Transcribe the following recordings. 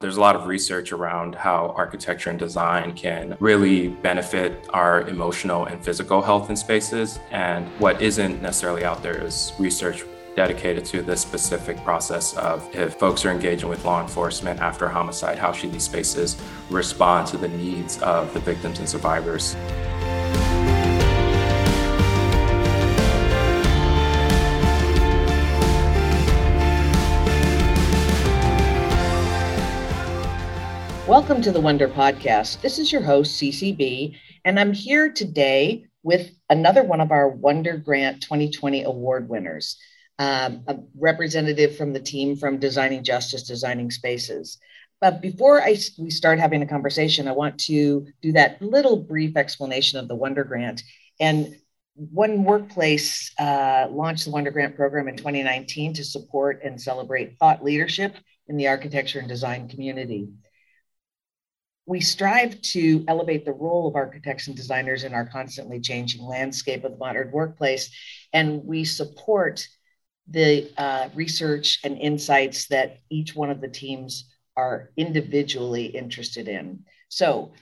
There's a lot of research around how architecture and design can really benefit our emotional and physical health in spaces. And what isn't necessarily out there is research dedicated to this specific process of if folks are engaging with law enforcement after homicide, how should these spaces respond to the needs of the victims and survivors? Welcome to the Wonder Podcast. This is your host, CCB, and I'm here today with another one of our Wonder Grant 2020 award winners, um, a representative from the team from Designing Justice, Designing Spaces. But before I, we start having a conversation, I want to do that little brief explanation of the Wonder Grant. And One Workplace uh, launched the Wonder Grant program in 2019 to support and celebrate thought leadership in the architecture and design community we strive to elevate the role of architects and designers in our constantly changing landscape of the modern workplace. And we support the uh, research and insights that each one of the teams are individually interested in. So,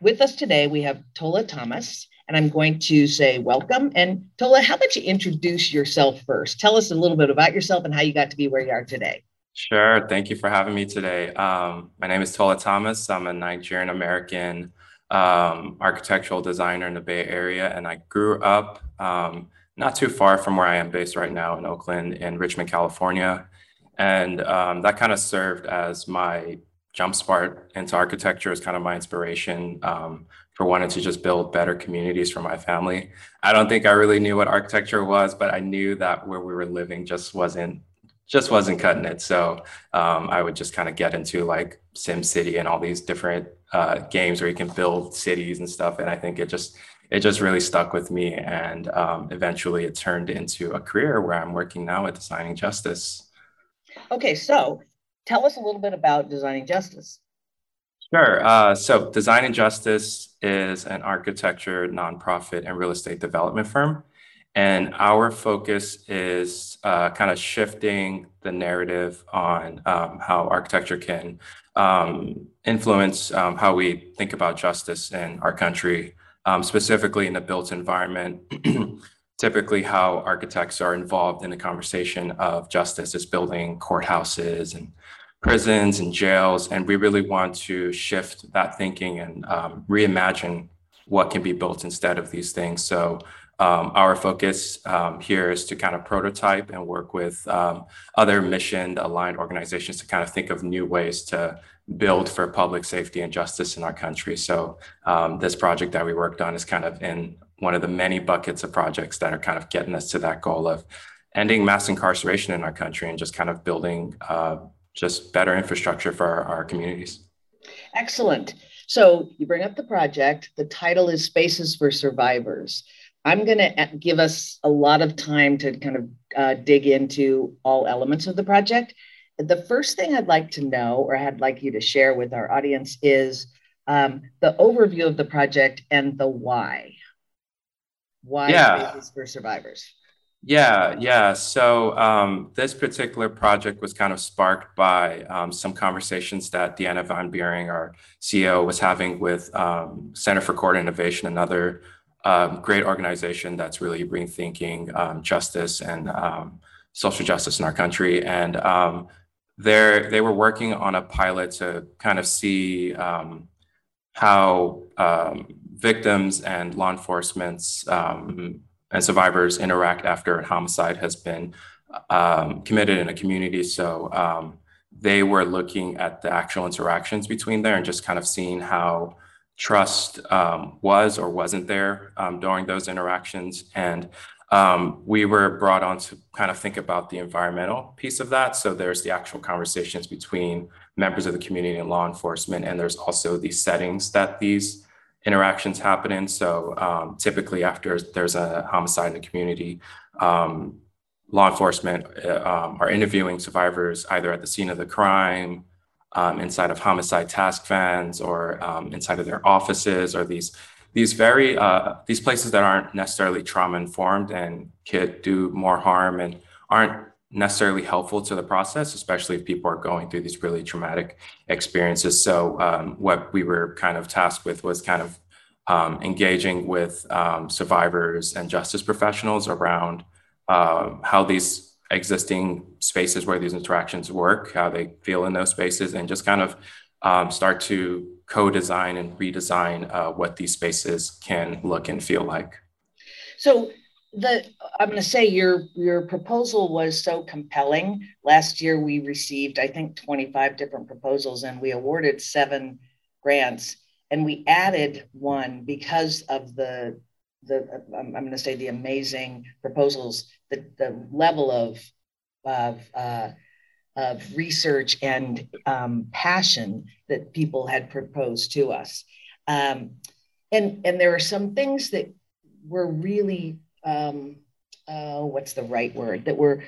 with us today, we have Tola Thomas, and I'm going to say welcome. And Tola, how about you introduce yourself first? Tell us a little bit about yourself and how you got to be where you are today. Sure. Thank you for having me today. Um, my name is Tola Thomas. I'm a Nigerian American um, architectural designer in the Bay Area, and I grew up um, not too far from where I am based right now in Oakland, in Richmond, California. And um, that kind of served as my jumpstart into architecture, as kind of my inspiration um, for wanting to just build better communities for my family. I don't think I really knew what architecture was, but I knew that where we were living just wasn't just wasn't cutting it. So um, I would just kind of get into like Sim City and all these different uh, games where you can build cities and stuff. And I think it just it just really stuck with me. And um, eventually, it turned into a career where I'm working now at Designing Justice. Okay, so tell us a little bit about Designing Justice. Sure. Uh, so, Designing Justice is an architecture, nonprofit, and real estate development firm. And our focus is uh, kind of shifting the narrative on um, how architecture can um, influence um, how we think about justice in our country, um, specifically in the built environment. Typically, how architects are involved in the conversation of justice is building courthouses and prisons and jails. And we really want to shift that thinking and um, reimagine what can be built instead of these things. So, um, our focus um, here is to kind of prototype and work with um, other mission aligned organizations to kind of think of new ways to build for public safety and justice in our country. So, um, this project that we worked on is kind of in one of the many buckets of projects that are kind of getting us to that goal of ending mass incarceration in our country and just kind of building uh, just better infrastructure for our, our communities. Excellent. So, you bring up the project. The title is Spaces for Survivors. I'm going to give us a lot of time to kind of uh, dig into all elements of the project. The first thing I'd like to know, or I'd like you to share with our audience, is um, the overview of the project and the why. Why yeah. Spaces for Survivors? Yeah, yeah. So um, this particular project was kind of sparked by um, some conversations that Deanna Van Buren, our CEO, was having with um, Center for Court Innovation, another um, great organization that's really rethinking um, justice and um, social justice in our country. And um, they they were working on a pilot to kind of see um, how um, victims and law enforcement's and survivors interact after a homicide has been committed in a community. So they were looking at the actual interactions between there and just kind of seeing how trust um, was or wasn't there um, during those interactions. And um, we were brought on to kind of think about the environmental piece of that. So there's the actual conversations between members of the community and law enforcement, and there's also the settings that these interactions happen in. So um, typically, after there's a homicide in the community, um, law enforcement uh, um, are interviewing survivors either at the scene of the crime um, inside of homicide task vans or um, inside of their offices or these these very uh, these places that aren't necessarily trauma informed and could do more harm and aren't necessarily helpful to the process, especially if people are going through these really traumatic experiences. So, um, what we were kind of tasked with was kind of um, engaging with um, survivors and justice professionals around uh, how these existing spaces where these interactions work, how they feel in those spaces, and just kind of um, start to co-design and redesign uh, what these spaces can look and feel like. So the I'm going to say your your proposal was so compelling. Last year we received I think 25 different proposals and we awarded seven grants and we added one because of the the I'm, going to say the amazing proposals the the level of of uh, of research and um, passion that people had proposed to us. Um, and, and there are some things that were really, um, uh, what's the right word, that were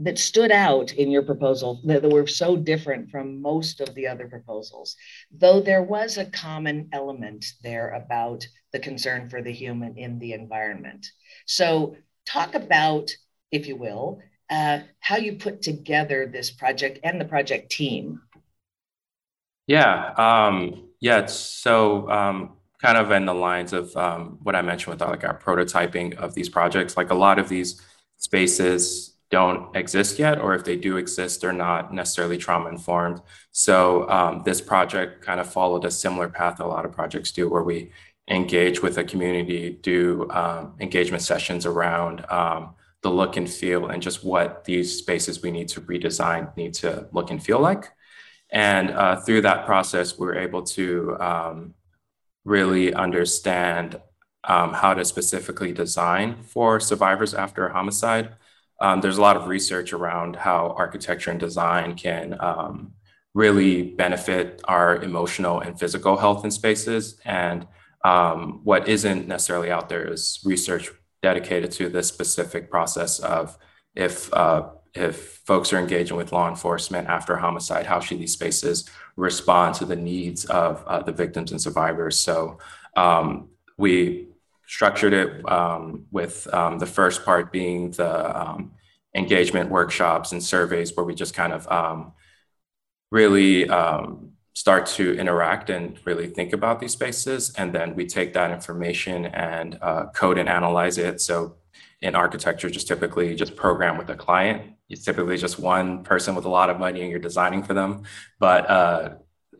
that stood out in your proposal that, that were so different from most of the other proposals, though there was a common element there about the concern for the human in the environment. So talk about, if you will, uh, how you put together this project and the project team. Yeah, um, yeah. So um, kind of in the lines of um, what I mentioned with like our prototyping of these projects, like a lot of these spaces don't exist yet, or if they do exist, they're not necessarily trauma informed. So um, this project kind of followed a similar path a lot of projects do, where we engage with a community, do um, engagement sessions around um, the look and feel and just what these spaces we need to redesign need to look and feel like. And uh, through that process, we are able to um, really understand um, how to specifically design for survivors after a homicide. Um, there's a lot of research around how architecture and design can um, really benefit our emotional and physical health in spaces. And um, what isn't necessarily out there is research dedicated to this specific process of if uh, if folks are engaging with law enforcement after a homicide, how should these spaces respond to the needs of uh, the victims and survivors? So um, we structured it um, with um, the first part being the um, engagement workshops and surveys where we just kind of um, really um, start to interact and really think about these spaces. And then we take that information and uh, code and analyze it. So in architecture, just typically just program with a client. It's typically just one person with a lot of money and you're designing for them. But uh,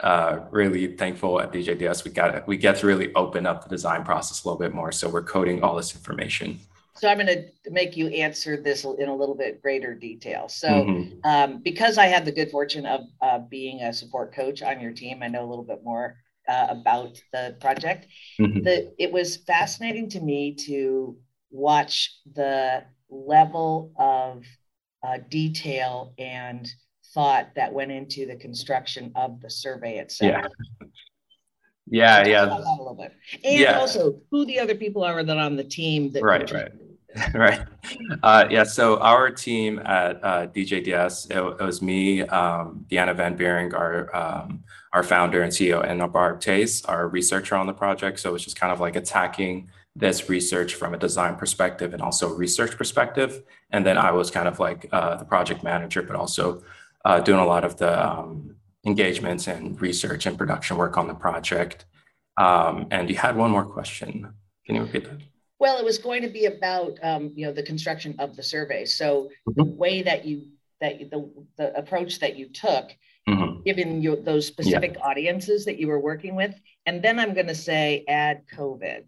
uh, really thankful at DJDS, we got we get to really open up the design process a little bit more. So we're coding all this information. So I'm going to make you answer this in a little bit greater detail. So mm-hmm. um, because I had the good fortune of uh, being a support coach on your team, I know a little bit more uh, about the project. Mm-hmm. The, it was fascinating to me to watch the level of uh, detail and thought that went into the construction of the survey itself. Yeah. Yeah, yeah. A little bit. And yeah. also who the other people are that on the team that right, right. right. Uh, yeah. So our team at uh, DJDS, it, it, was me, um, Deanna Van Buren, our um, our founder and CEO, and Barb Toews, our researcher on the project. So it's just kind of like attacking this research from a design perspective and also research perspective. And then I was kind of like uh, the project manager, but also uh, doing a lot of the um, engagements and research and production work on the project. Um, and you had one more question. Can you repeat that? Well, it was going to be about um, you know the construction of the survey. So mm-hmm. the way that you that you, the the approach that you took, mm-hmm. given you those specific yeah. audiences that you were working with, and then I'm going to say add COVID.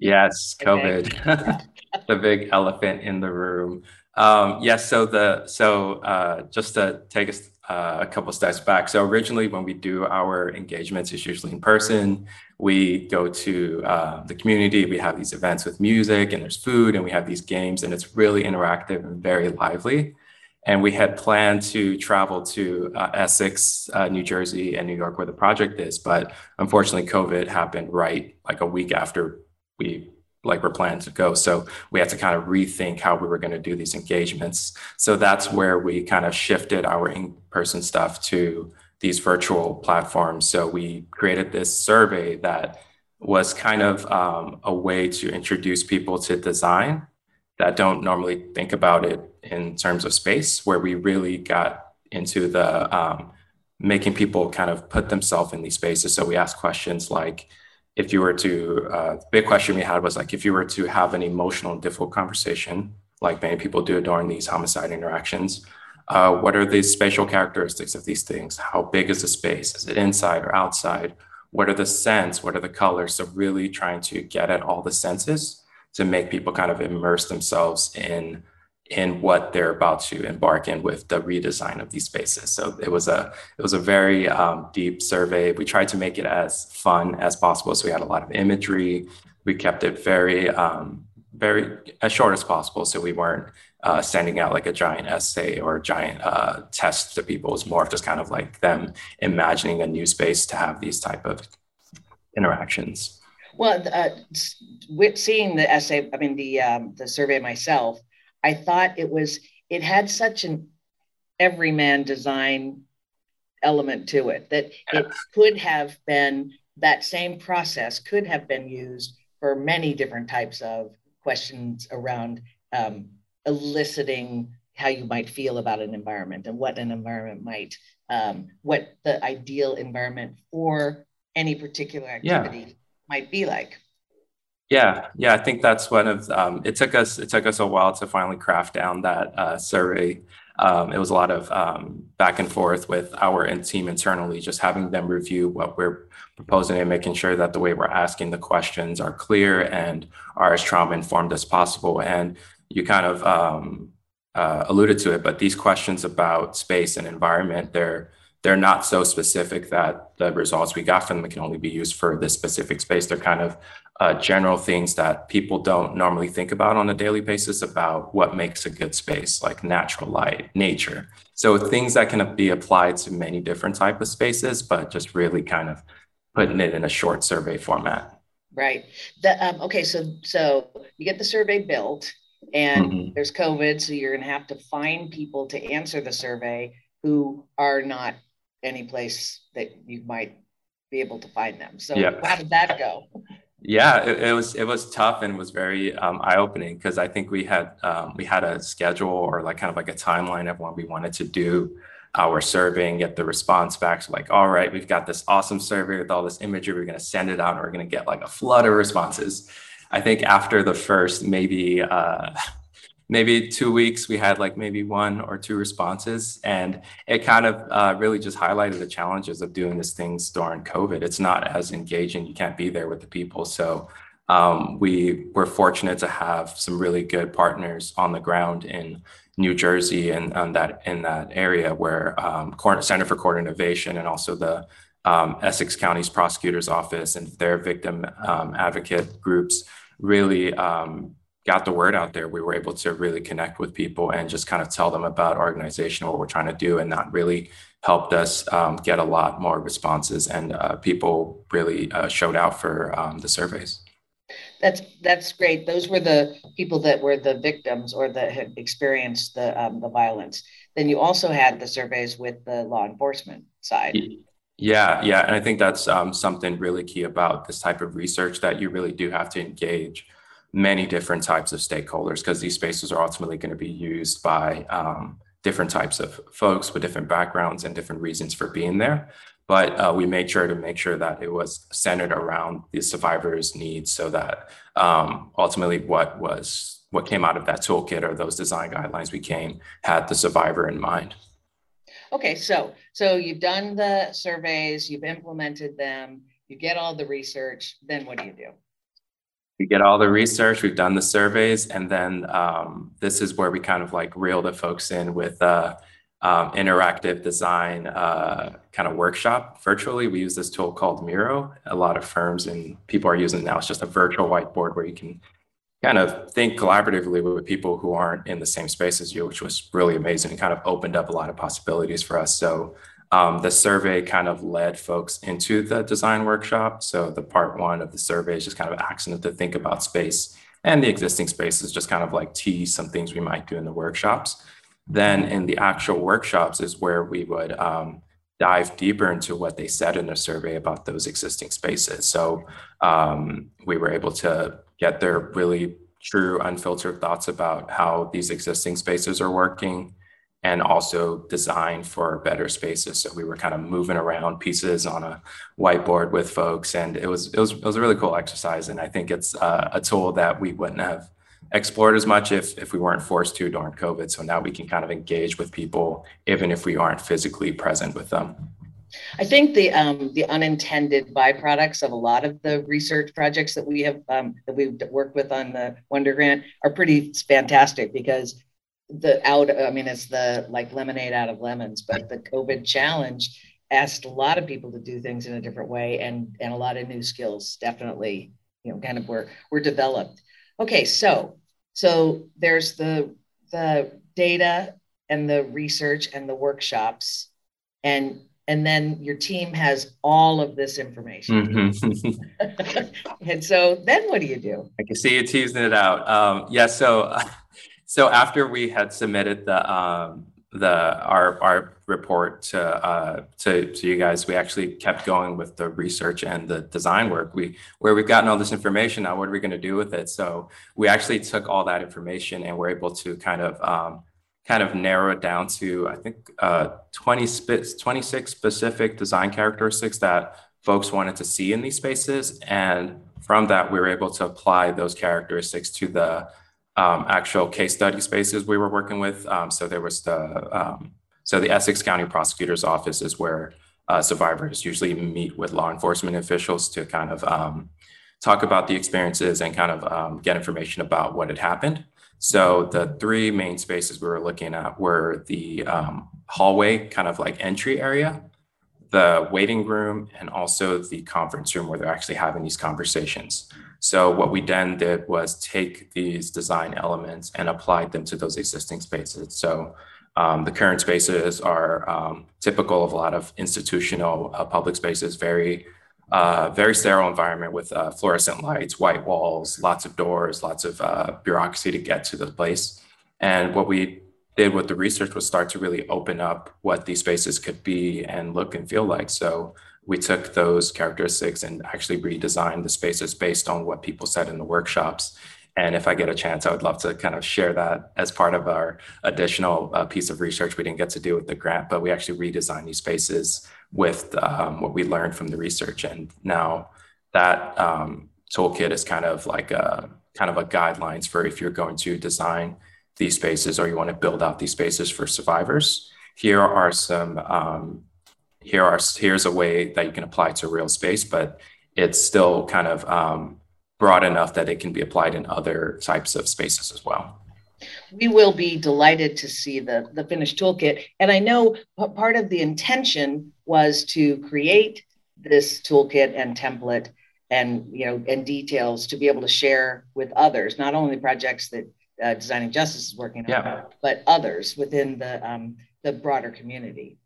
Yes, COVID, okay. the big elephant in the room. Um, yes, so the so uh, just to take us uh, a couple steps back. So originally, when we do our engagements, it's usually in person. We go to uh, the community. We have these events with music, and there's food, and we have these games, and it's really interactive and very lively. And we had planned to travel to uh, Essex, uh, New Jersey, and New York, where the project is, but unfortunately, COVID happened right like a week after we like we're planning to go. So we had to kind of rethink how we were going to do these engagements. So that's where we kind of shifted our in-person stuff to these virtual platforms. So we created this survey that was kind of um, a way to introduce people to design that don't normally think about it in terms of space, where we really got into the um, making people kind of put themselves in these spaces. So we asked questions like, if you were to, uh, the big question we had was like, if you were to have an emotional difficult conversation, like many people do during these homicide interactions, uh, what are the spatial characteristics of these things? How big is the space? Is it inside or outside? What are the scents? What are the colors? So really trying to get at all the senses to make people kind of immerse themselves in in what they're about to embark in with the redesign of these spaces. So it was a it was a very um, deep survey. We tried to make it as fun as possible. So we had a lot of imagery. We kept it very um, very as short as possible. So we weren't uh, sending out like a giant essay or giant uh, test to people. It was more of just kind of like them imagining a new space to have these type of interactions. Well, uh, seeing the essay, I mean the um, the survey myself, I thought it was it had such an everyman design element to it that it could have been that same process could have been used for many different types of questions around um, eliciting how you might feel about an environment and what an environment might um, what the ideal environment for any particular activity yeah. might be like yeah, yeah, I think that's one of. Um, it took us it took us a while to finally craft down that uh, survey. Um, it was a lot of um, back and forth with our team internally, just having them review what we're proposing and making sure that the way we're asking the questions are clear and are as trauma informed as possible. And you kind of um, uh, alluded to it, but these questions about space and environment, they're they're not so specific that the results we got from them can only be used for this specific space. They're kind of uh, general things that people don't normally think about on a daily basis about what makes a good space, like natural light, nature. So things that can be applied to many different type of spaces, but just really kind of putting it in a short survey format. Right. The, um, okay. So so you get the survey built, and mm-hmm. there's COVID, so you're going to have to find people to answer the survey who are not any place that you might be able to find them. So yep. how did that go? Yeah, it, it, was it was tough and was very um, eye opening because I think we had um, we had a schedule or like kind of like a timeline of when we wanted to do our survey and get the response back. So like, all right, we've got this awesome survey with all this imagery. We're going to send it out and we're going to get like a flood of responses. I think after the first maybe uh, maybe two weeks we had like maybe one or two responses and it kind of uh, really just highlighted the challenges of doing this things during covid. It's not as engaging. You can't be there with the people. So um, we were fortunate to have some really good partners on the ground in new jersey and, and that in that area where um, center for court innovation and also the um, essex county's prosecutor's office and their victim um, advocate groups really um, got the word out there, we were able to really connect with people and just kind of tell them about our organization, what we're trying to do, and that really helped us um, get a lot more responses. And uh, people really uh, showed out for um, the surveys. That's that's great. Those were the people that were the victims or that had experienced the um, the violence. Then you also had the surveys with the law enforcement side. Yeah, yeah, and I think that's um, something really key about this type of research that you really do have to engage many different types of stakeholders because these spaces are ultimately going to be used by um, different types of folks with different backgrounds and different reasons for being there. But uh, we made sure to make sure that it was centered around the survivors' needs, so that um, ultimately what was what came out of that toolkit or those design guidelines we came had the survivor in mind. Okay, so so you've done the surveys, you've implemented them, you get all the research. Then what do you do? We get all the research, we've done the surveys, and then um, this is where we kind of like reel the folks in with uh, um, interactive design uh, kind of workshop virtually. We use this tool called Miro. A lot of firms and people are using it now. It's just a virtual whiteboard where you can kind of think collaboratively with people who aren't in the same space as you, which was really amazing and kind of opened up a lot of possibilities for us. So um, the survey kind of led folks into the design workshop. So the part one of the survey is just kind of asking them to think about space and the existing spaces, just kind of like tease some things we might do in the workshops. Then in the actual workshops is where we would um, dive deeper into what they said in the survey about those existing spaces. So um, we were able to get their really true unfiltered thoughts about how these existing spaces are working and also design for better spaces. So we were kind of moving around pieces on a whiteboard with folks, and it was it was it was a really cool exercise. And I think it's uh, a tool that we wouldn't have explored as much if if we weren't forced to during COVID. So now we can kind of engage with people even if we aren't physically present with them. I think the um, the unintended byproducts of a lot of the research projects that we have um, that we've worked with on the Wonder Grant are pretty fantastic because the out i mean it's the like lemonade out of lemons but the covid challenge asked a lot of people to do things in a different way and and a lot of new skills definitely you know kind of were were developed. Okay so so there's the the data and the research and the workshops and and then your team has all of this information. Mm-hmm. and so then what do you do? I can see you teasing it out. Um, yeah so so after we had submitted the um, the our our report to uh, to to you guys, we actually kept going with the research and the design work. We where we've gotten all this information now, what are we going to do with it? So we actually took all that information and we're able to kind of um, kind of narrow it down to I think uh, 20 sp- 26 specific design characteristics that folks wanted to see in these spaces, and from that we were able to apply those characteristics to the um, actual case study spaces we were working with. Um, so there was the um, so the Essex County Prosecutor's Office is where uh, survivors usually meet with law enforcement officials to kind of um, talk about the experiences and kind of um, get information about what had happened. So the three main spaces we were looking at were the hallway, kind of like entry area, the waiting room, and also the conference room where they're actually having these conversations. So what we then did was take these design elements and applied them to those existing spaces. So um, the current spaces are um, typical of a lot of institutional uh, public spaces, very, uh, very sterile environment with uh, fluorescent lights, white walls, lots of doors, lots of uh, bureaucracy to get to the place. And what we did with the research was start to really open up what these spaces could be and look and feel like. So we took those characteristics and actually redesigned the spaces based on what people said in the workshops. And if I get a chance, I would love to kind of share that as part of our additional uh, piece of research we didn't get to do with the grant, but we actually redesigned these spaces with um, what we learned from the research. And now that um, toolkit is kind of like a kind of a guidelines for if you're going to design these spaces or you want to build out these spaces for survivors. Here are some um, here are here's a way that you can apply to real space, but it's still kind of um, broad enough that it can be applied in other types of spaces as well. We will be delighted to see the, the finished toolkit. And I know part of the intention was to create this toolkit and template and you know and details to be able to share with others, not only projects that uh, Designing Justice is working on, yeah. but others within the um, the broader community.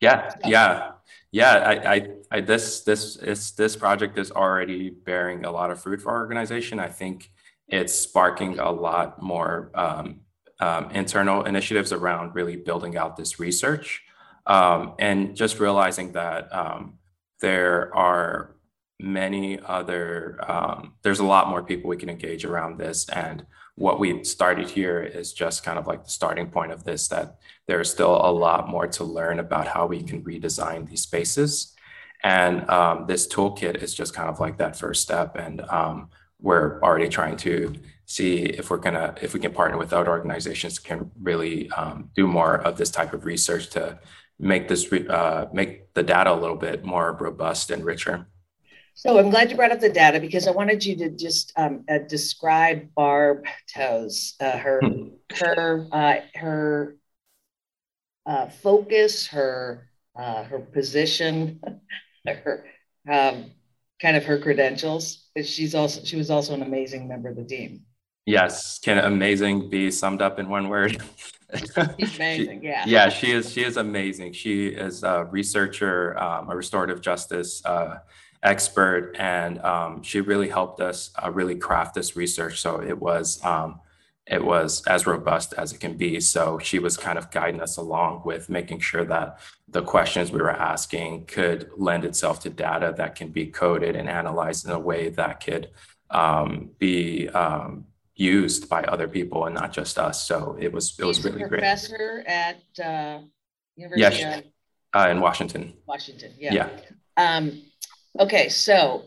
Yeah, yeah, yeah. I, I, I, this, this is this project is already bearing a lot of fruit for our organization. I think it's sparking a lot more um, um, internal initiatives around really building out this research, um, and just realizing that um, there are many other. Um, there's a lot more people we can engage around this, and what we started here is just kind of like the starting point of this that there's still a lot more to learn about how we can redesign these spaces. And um, this toolkit is just kind of like that first step. And um, we're already trying to see if we're gonna if we can partner with other organizations can really um, do more of this type of research to make this uh, make the data a little bit more robust and richer so I'm glad you brought up the data because I wanted you to just um, uh, describe Barb Toews, uh, her hmm. her uh, her uh, focus, her uh, her position, her um, kind of her credentials. She's also she was also an amazing member of the team. Yes, can amazing be summed up in one word? amazing, yeah. yeah, she is. She is amazing. She is a researcher, um, a restorative justice uh, expert, and um, she really helped us uh, really craft this research. So it was um, it was as robust as it can be. So she was kind of guiding us along with making sure that the questions we were asking could lend itself to data that can be coded and analyzed in a way that could um, be um, used by other people and not just us. So it was it was really a great. professor at uh, University Yeah, of Uh, in Washington. Washington. Yeah. Yeah. Um, okay, so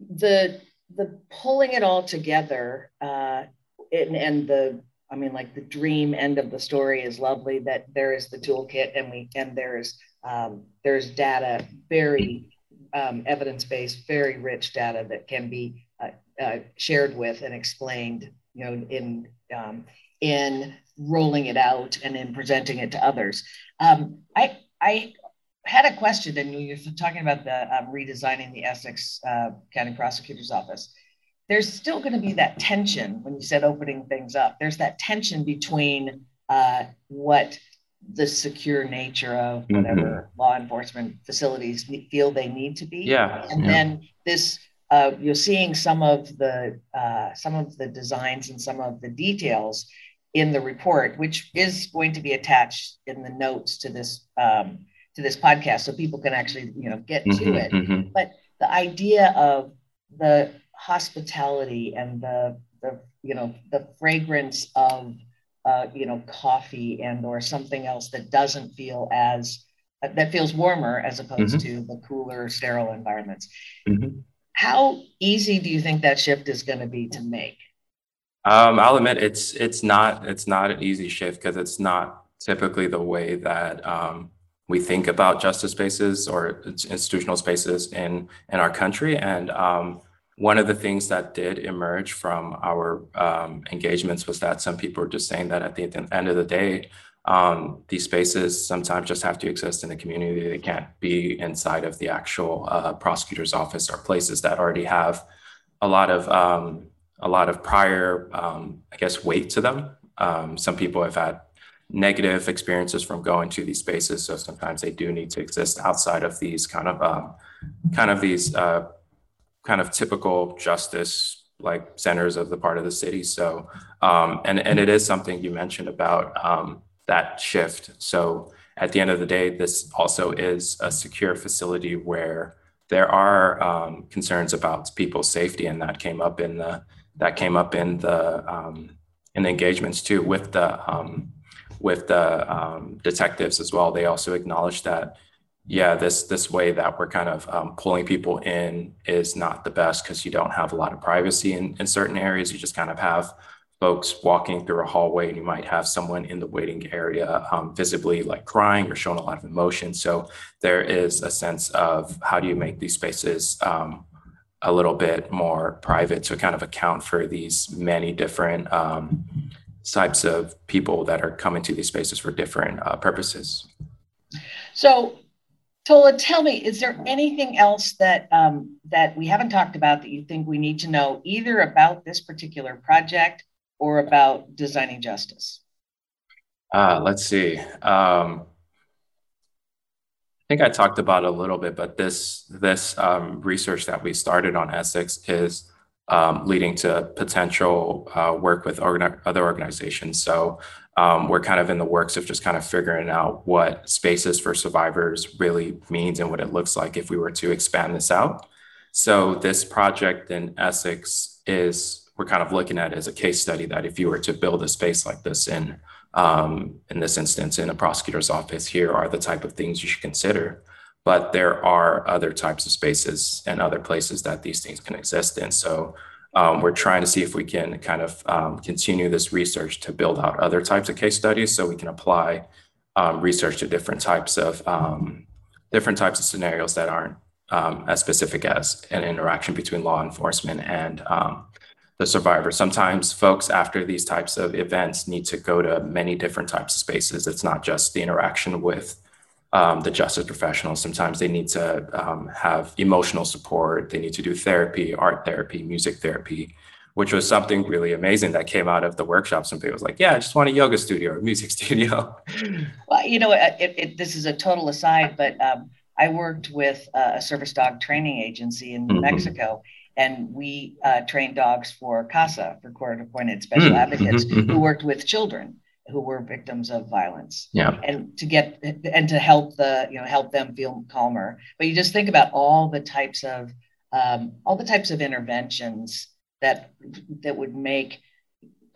the the pulling it all together uh, and, and the I mean, like the dream end of the story is lovely. That there is the toolkit, and we and there's um, there's data, very um, evidence based, very rich data that can be uh, uh, shared with and explained. You know, in um, in rolling it out and in presenting it to others. Um, I I had a question, and you're talking about the um, redesigning the Essex uh, County Prosecutor's Office. There's still going to be that tension when you said opening things up. There's that tension between uh, what the secure nature of whatever mm-hmm. law enforcement facilities feel they need to be, yeah, and yeah. then this. Uh, you're seeing some of the uh, some of the designs and some of the details in the report, which is going to be attached in the notes to this um, to this podcast so people can actually you know get mm-hmm, to it mm-hmm. but the idea of the hospitality and the the you know the fragrance of uh, you know coffee and or something else that doesn't feel as uh, that feels warmer as opposed mm-hmm. to the cooler sterile environments mm-hmm. how easy do you think that shift is going to be to make um, i'll admit it's it's not it's not an easy shift because it's not typically the way that um, we think about justice spaces or institutional spaces in in our country. And um, one of the things that did emerge from our um, engagements was that some people were just saying that at the end of the day, um, these spaces sometimes just have to exist in the community. They can't be inside of the actual uh, prosecutor's office or places that already have a lot of um, a lot of prior, um, I guess, weight to them. Um, some people have had negative experiences from going to these spaces. So sometimes they do need to exist outside of these kind of um, kind of these uh, kind of typical justice like centers of the part of the city. So um, and and it is something you mentioned about um, that shift. So at the end of the day, this also is a secure facility where there are um, concerns about people's safety, and that came up in the that came up in the um, in the engagements too with the um, with the um, detectives as well. They also acknowledge that, yeah, this this way that we're kind of um, pulling people in is not the best because you don't have a lot of privacy in, in certain areas. You just kind of have folks walking through a hallway and you might have someone in the waiting area um, visibly like crying or showing a lot of emotion. So there is a sense of how do you make these spaces um, a little bit more private to kind of account for these many different um, types of people that are coming to these spaces for different uh, purposes. So, Tola, tell me, is there anything else that um, that we haven't talked about that you think we need to know, either about this particular project or about designing justice? Uh, let's see. Um, I think I talked about a little bit, but this this um, research that we started on Essex is um, leading to potential uh, work with other organizations. So um, we're kind of in the works of just kind of figuring out what spaces for survivors really means and what it looks like if we were to expand this out. So this project in Essex is we're kind of looking at as a case study that if you were to build a space like this in um, in this instance in a prosecutor's office, here are the type of things you should consider but there are other types of spaces and other places that these things can exist in. So um, we're trying to see if we can kind of um, continue this research to build out other types of case studies so we can apply um, research to different types of um, different types of scenarios that aren't um, as specific as an interaction between law enforcement and um, the survivor. Sometimes folks after these types of events need to go to many different types of spaces. It's not just the interaction with um, the justice professionals. Sometimes they need to um, have emotional support. They need to do therapy, art therapy, music therapy, which was something really amazing that came out of the workshop. Some people was like, "Yeah, I just want a yoga studio or a music studio." Well, you know, it, it, this is a total aside, but um, I worked with a service dog training agency in mm-hmm. Mexico, and we uh, trained dogs for CASA, for court appointed special mm-hmm. advocates, mm-hmm. who worked with children who were victims of violence. Yeah. And to get and to help the you know help them feel calmer. But you just think about all the types of um, all the types of interventions that that would make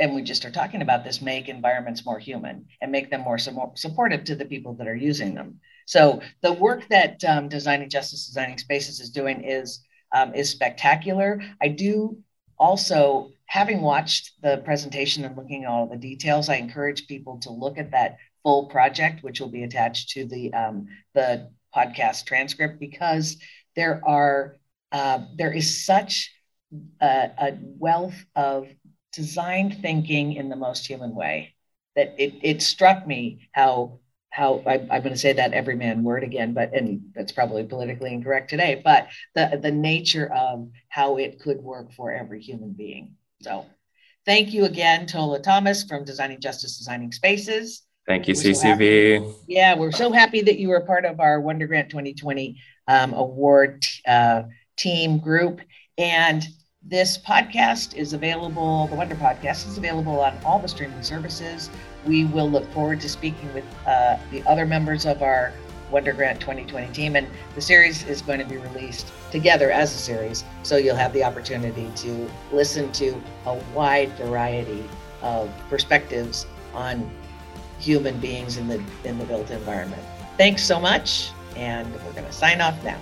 and we just are talking about this make environments more human and make them more supportive to the people that are using them. So the work that um, designing justice designing spaces is doing is um, is spectacular. I do also having watched the presentation and looking at all the details i encourage people to look at that full project which will be attached to the um, the podcast transcript because there are uh, there is such a, a wealth of design thinking in the most human way that it, it struck me how how I, am going to say that every man word again, but and that's probably politically incorrect today. But the the nature of how it could work for every human being. So, thank you again, Tola Thomas from Designing Justice, Designing Spaces. Thank you, we're CCB. So yeah, we're so happy that you were part of our Wonder Grant 2020 um, award uh, team group, and this podcast is available, the Wonder Podcast is available on all the streaming services. We will look forward to speaking with uh, the other members of our Wonder Grant 2020 team. And the series is going to be released together as a series. So you'll have the opportunity to listen to a wide variety of perspectives on human beings in the in the built environment. Thanks so much. And we're going to sign off now.